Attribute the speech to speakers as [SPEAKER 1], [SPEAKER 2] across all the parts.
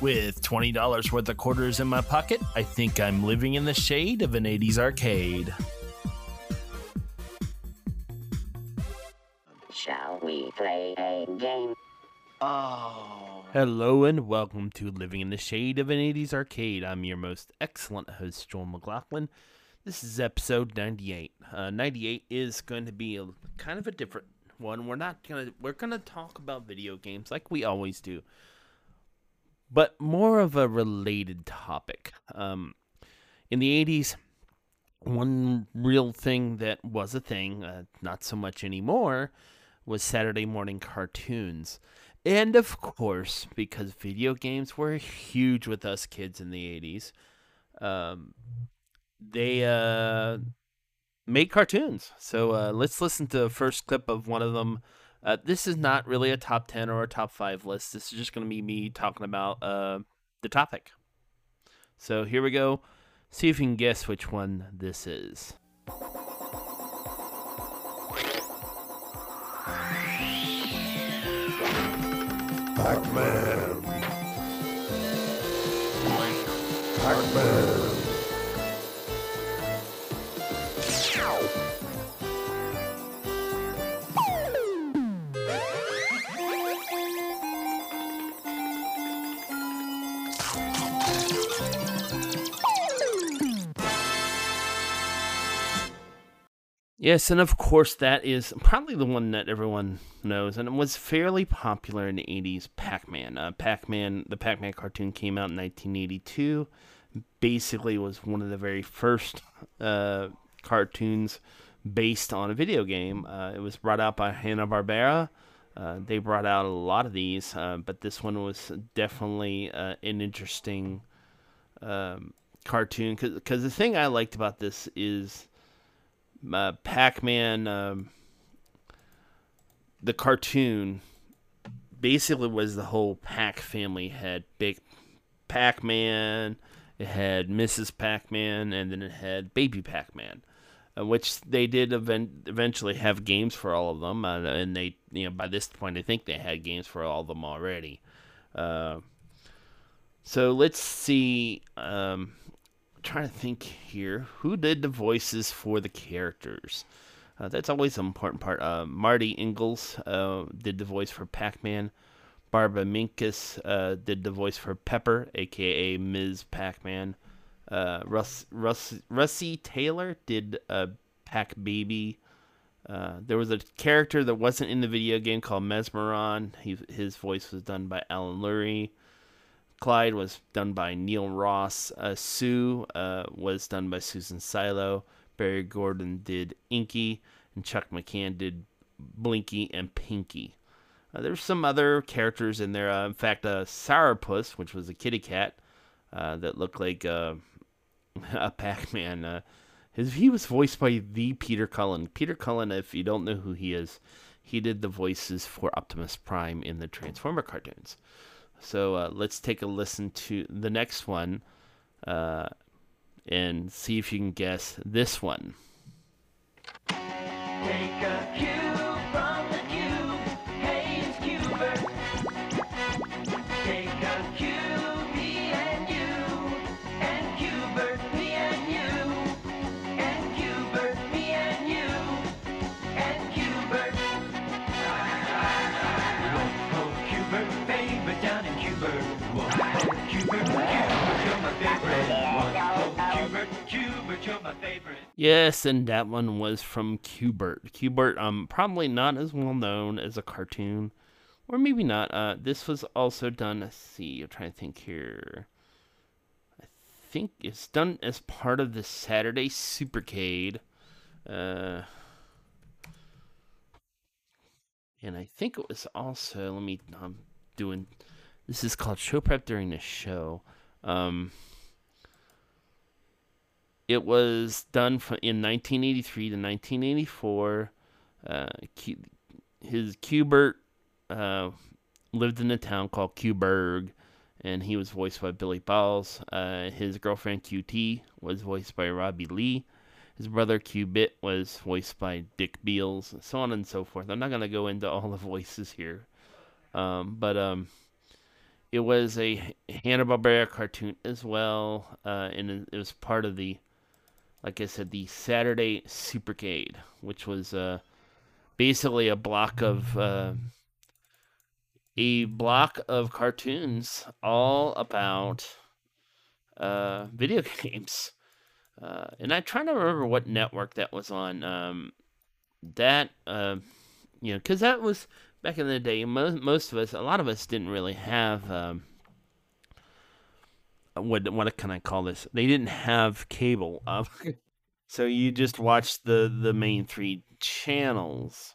[SPEAKER 1] With $20 worth of quarters in my pocket, I think I'm living in the shade of an 80s arcade.
[SPEAKER 2] Shall we play a game?
[SPEAKER 3] Oh.
[SPEAKER 1] Hello and welcome to Living in the Shade of an 80s Arcade. I'm your most excellent host, Joel McLaughlin. This is episode 98. Uh, 98 is going to be a kind of a different one. We're not going to we're going to talk about video games like we always do. But more of a related topic. Um, in the 80s, one real thing that was a thing, uh, not so much anymore, was Saturday morning cartoons. And of course, because video games were huge with us kids in the 80s, um, they uh, made cartoons. So uh, let's listen to the first clip of one of them. Uh, this is not really a top 10 or a top 5 list. This is just going to be me talking about uh, the topic. So here we go. See if you can guess which one this is.
[SPEAKER 4] Pac-Man. Pac-Man.
[SPEAKER 1] Yes, and of course that is probably the one that everyone knows, and it was fairly popular in the '80s. Pac-Man, uh, Pac-Man, the Pac-Man cartoon came out in 1982. Basically, was one of the very first uh, cartoons based on a video game. Uh, it was brought out by Hanna Barbera. Uh, they brought out a lot of these, uh, but this one was definitely uh, an interesting um, cartoon. Because the thing I liked about this is uh, Pac-Man, um, the cartoon, basically was the whole Pac family. Had big Pac-Man, it had Mrs. Pac-Man, and then it had Baby Pac-Man, uh, which they did event- eventually have games for all of them. Uh, and they, you know, by this point, I think they had games for all of them already. Uh, so let's see. Um, trying to think here. Who did the voices for the characters? Uh, that's always an important part. Uh, Marty Ingels uh, did the voice for Pac-Man. Barbara Minkus uh, did the voice for Pepper, aka Ms. Pac-Man. Uh, Russ, Russ, Russi Taylor did uh, Pac Baby. there was a character that wasn't in the video game called Mezmaron. He, his voice was done by Alan Lurie. Clyde was done by Neil Ross. Uh, Sue uh, was done by Susan Silo. Barry Gordon did Inky, and Chuck McCann did Blinky and Pinky. Uh, There's some other characters in there. Uh, in fact, uh, Sourpuss, which was a kitty cat uh, that looked like uh, a Pac-Man. Uh, his, he was voiced by the Peter Cullen. Peter Cullen, if you don't know who he is, he did the voices for Optimus Prime in the Transformer cartoons. So uh, let's take a listen to the next one uh, and see if you can guess this one. Yes, and that one was from Q*bert. Q*bert, um, probably not as well known as a cartoon, or maybe not. Uh, this was also done. Let's see, I'm trying to think here. I think it's done as part of the Saturday Supercade. Uh, and I think it was also. Let me. I'm doing. This is called show prep during the show. Um, it was done fr- in 1983 to 1984. Uh, Q- his Q*bert uh, lived in a town called Cuberg, and he was voiced by Billy Bowles. Uh, his girlfriend QT was voiced by Robbie Lee. His brother Qbit was voiced by Dick Beals, so on and so forth. I'm not gonna go into all the voices here, um, but um, it was a Hanna Barbera cartoon as well, uh, and it was part of the, like I said, the Saturday Supercade, which was uh, basically a block of uh, a block of cartoons all about uh, video games. Uh, and I'm trying to remember what network that was on. Um, that, uh, you know, because that was back in the day. Most most of us, a lot of us, didn't really have. Um, what what can I call this? They didn't have cable, uh, so you just watched the the main three channels.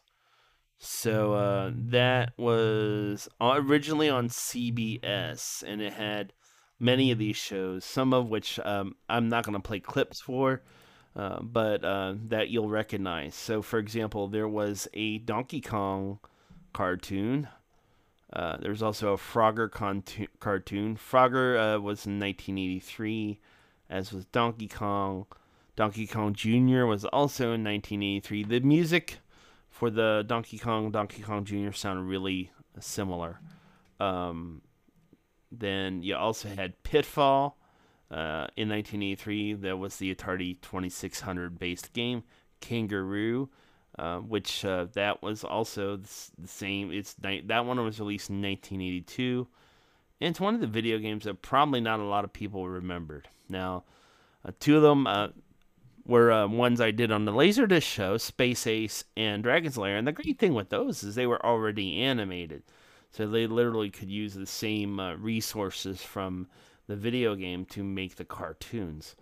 [SPEAKER 1] So uh, that was originally on CBS, and it had many of these shows, some of which um, I'm not going to play clips for, uh, but uh, that you'll recognize. So, for example, there was a Donkey Kong cartoon. Uh, there's also a Frogger contu- cartoon. Frogger uh, was in 1983, as was Donkey Kong. Donkey Kong Jr. was also in 1983. The music for the Donkey Kong Donkey Kong Jr. sounded really similar. Um, then you also had Pitfall uh, in 1983. That was the Atari 2600 based game. Kangaroo, uh, which uh, that was also the same. It's that one was released in 1982, and it's one of the video games that probably not a lot of people remembered. Now, uh, two of them uh, were uh, ones I did on the Laserdisc show, Space Ace and Dragon's Lair. And the great thing with those is they were already animated. So they literally could use the same uh, resources from the video game to make the cartoons.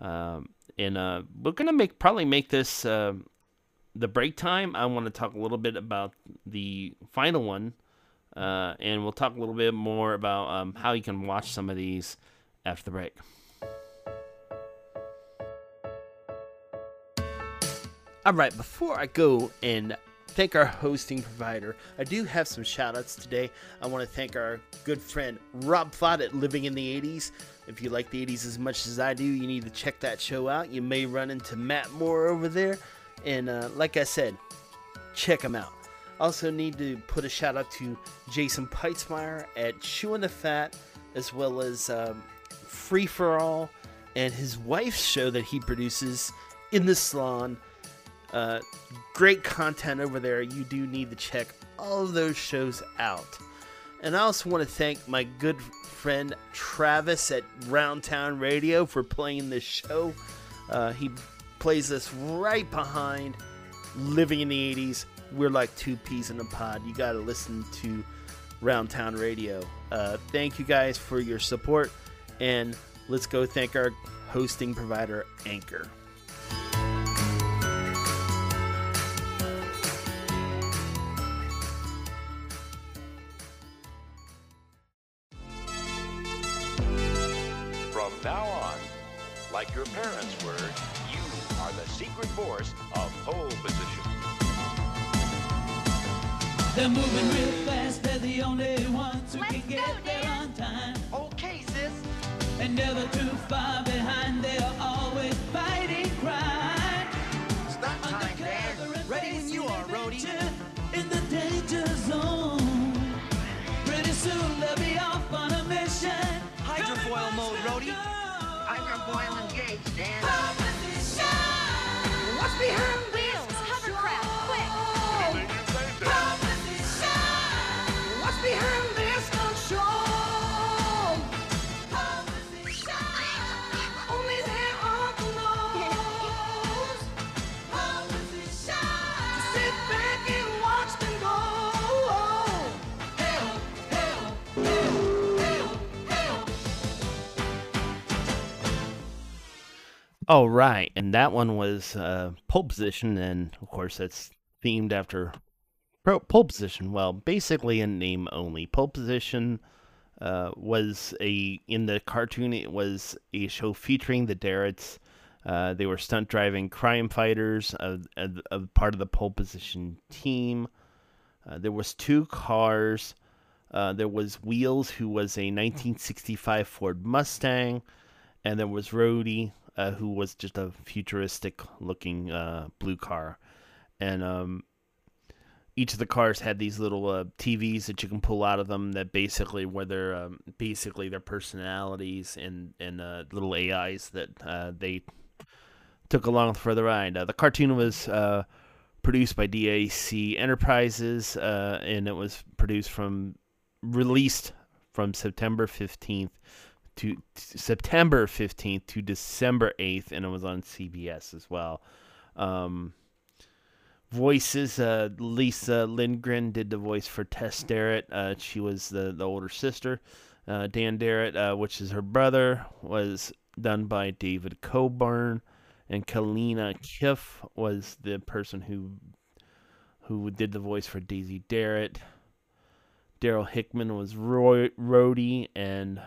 [SPEAKER 1] Um, and we're gonna make probably make this uh, the break time. I want to talk a little bit about the final one, uh, and we'll talk a little bit more about um, how you can watch some of these after the break. All right, before I go and thank our hosting provider, I do have some shout outs today. I want to thank our good friend Rob Fott at Living in the 80s. If you like the 80s as much as I do, you need to check that show out. You may run into Matt Moore over there. And uh, like I said, check him out. Also, need to put a shout out to Jason Peitzmeyer at Chewing the Fat, as well as um, Free for All, and his wife's show that he produces in the salon. Uh, great content over there. You do need to check all of those shows out. And I also want to thank my good friend Travis at Roundtown Radio for playing this show. Uh, he plays this right behind Living in the 80s. We're like two peas in a pod. You got to listen to Roundtown Radio. Uh, thank you guys for your support. And let's go thank our hosting provider, Anchor.
[SPEAKER 4] From now on, like your parents were, you are the secret force of pole position.
[SPEAKER 5] They're moving real fast, they're the only ones who
[SPEAKER 6] Let's
[SPEAKER 5] can
[SPEAKER 6] go,
[SPEAKER 5] get there on time.
[SPEAKER 3] Okay, sis.
[SPEAKER 5] And never too far behind, they're always fighting crime.
[SPEAKER 3] Stop time, Dan. Ready when you are, Rhodey.
[SPEAKER 5] In the danger zone. Pretty soon they'll be off on a mission.
[SPEAKER 3] Hydrofoil mode, Rhodey.
[SPEAKER 2] Hydrofoil engaged, Dan.
[SPEAKER 3] What's behind
[SPEAKER 6] Wheels,
[SPEAKER 1] All right, and that one was uh, pole position, and of course that's themed after pole position. Well, basically in name only. Pole position uh, was a in the cartoon. It was a show featuring the Darretts. Uh, they were stunt driving crime fighters, of, of, of part of the pole position team. Uh, there was two cars. Uh, there was Wheels, who was a 1965 Ford Mustang, and there was Rhodey, uh, who was just a futuristic looking uh, blue car. And um, each of the cars had these little uh, TVs that you can pull out of them that basically were their um, basically their personalities and and uh, little AIs that uh, they took along for the ride. Uh, the cartoon was uh, produced by DIC Enterprises, uh, and it was produced from released from September fifteenth to, to September fifteenth to December eighth, and it was on CBS as well. Um, voices uh, Lisa Lindgren did the voice for Tess Darrett. Uh, she was the, the older sister. Uh, Dan Darrett, uh, which is her brother, was done by David Coburn, and Kaleena Kiff was the person who who did the voice for Daisy Darrett. Darryl Hickman was Roy Rhodey, and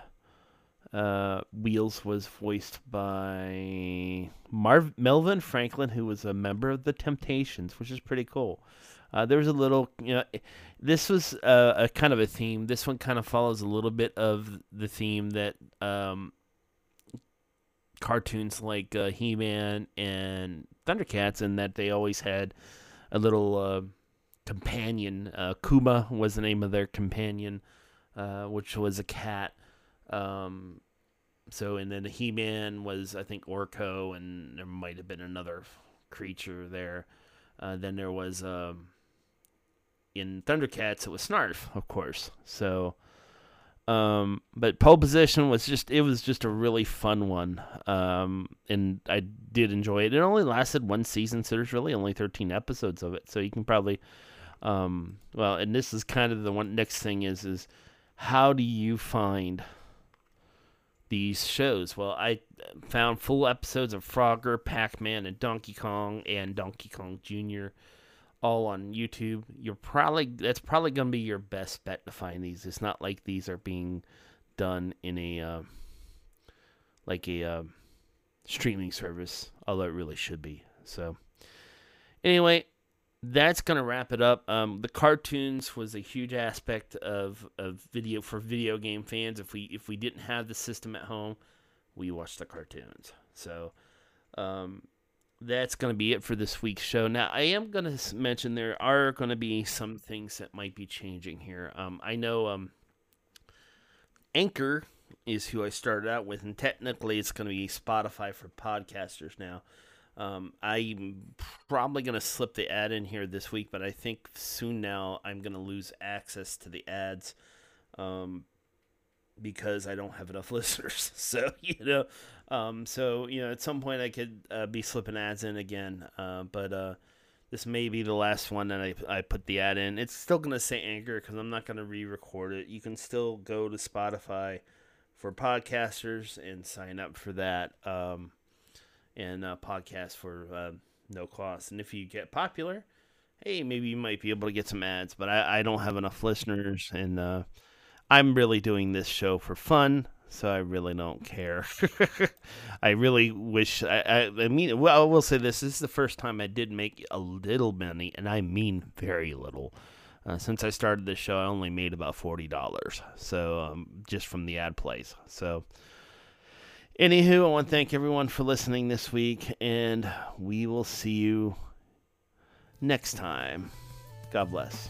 [SPEAKER 1] uh, Wheels was voiced by Marv Melvin Franklin, who was a member of the Temptations, which is pretty cool. Uh, there was a little, you know, this was a, a kind of a theme. This one kind of follows a little bit of the theme that um, cartoons like uh, He-Man and Thundercats, and that they always had a little uh, companion. Uh, Kuma was the name of their companion, uh, which was a cat. Um, so and then the He-Man was I think Orko, and there might have been another creature there. Uh, then there was um, in Thundercats it was Snarf, of course. So, um, but pole position was just it was just a really fun one, um, and I did enjoy it. It only lasted one season, so there's really only 13 episodes of it. So you can probably, um, well, and this is kind of the one next thing is is how do you find these shows. Well, I found full episodes of Frogger, Pac Man, and Donkey Kong and Donkey Kong Jr. all on YouTube. You're probably that's probably gonna be your best bet to find these. It's not like these are being done in a uh, like a uh, streaming service, although it really should be. So, anyway, that's gonna wrap it up. Um, the cartoons was a huge aspect of, of video for video game fans. If we if we didn't have the system at home, we watched the cartoons. So um, that's gonna be it for this week's show. Now I am gonna mention there are gonna be some things that might be changing here. Um, I know um, Anchor is who I started out with, and technically it's gonna be Spotify for podcasters now. Um, I'm probably going to slip the ad in here this week, but I think soon now I'm going to lose access to the ads um, because I don't have enough listeners. So, you know, um, so, you know, at some point I could uh, be slipping ads in again. Uh, but uh, this may be the last one that I, I put the ad in. It's still going to say Anchor because I'm not going to re record it. You can still go to Spotify for podcasters and sign up for that. Um, and uh, podcast for uh, no cost. And if you get popular, hey, maybe you might be able to get some ads. But I, I don't have enough listeners, and uh, I'm really doing this show for fun, so I really don't care. I really wish. I, I, I mean, well, I will say this: this is the first time I did make a little money, and I mean very little. Uh, since I started this show, I only made about forty dollars, so um, just from the ad plays. So. Anywho, I want to thank everyone for listening this week, and we will see you next time. God bless.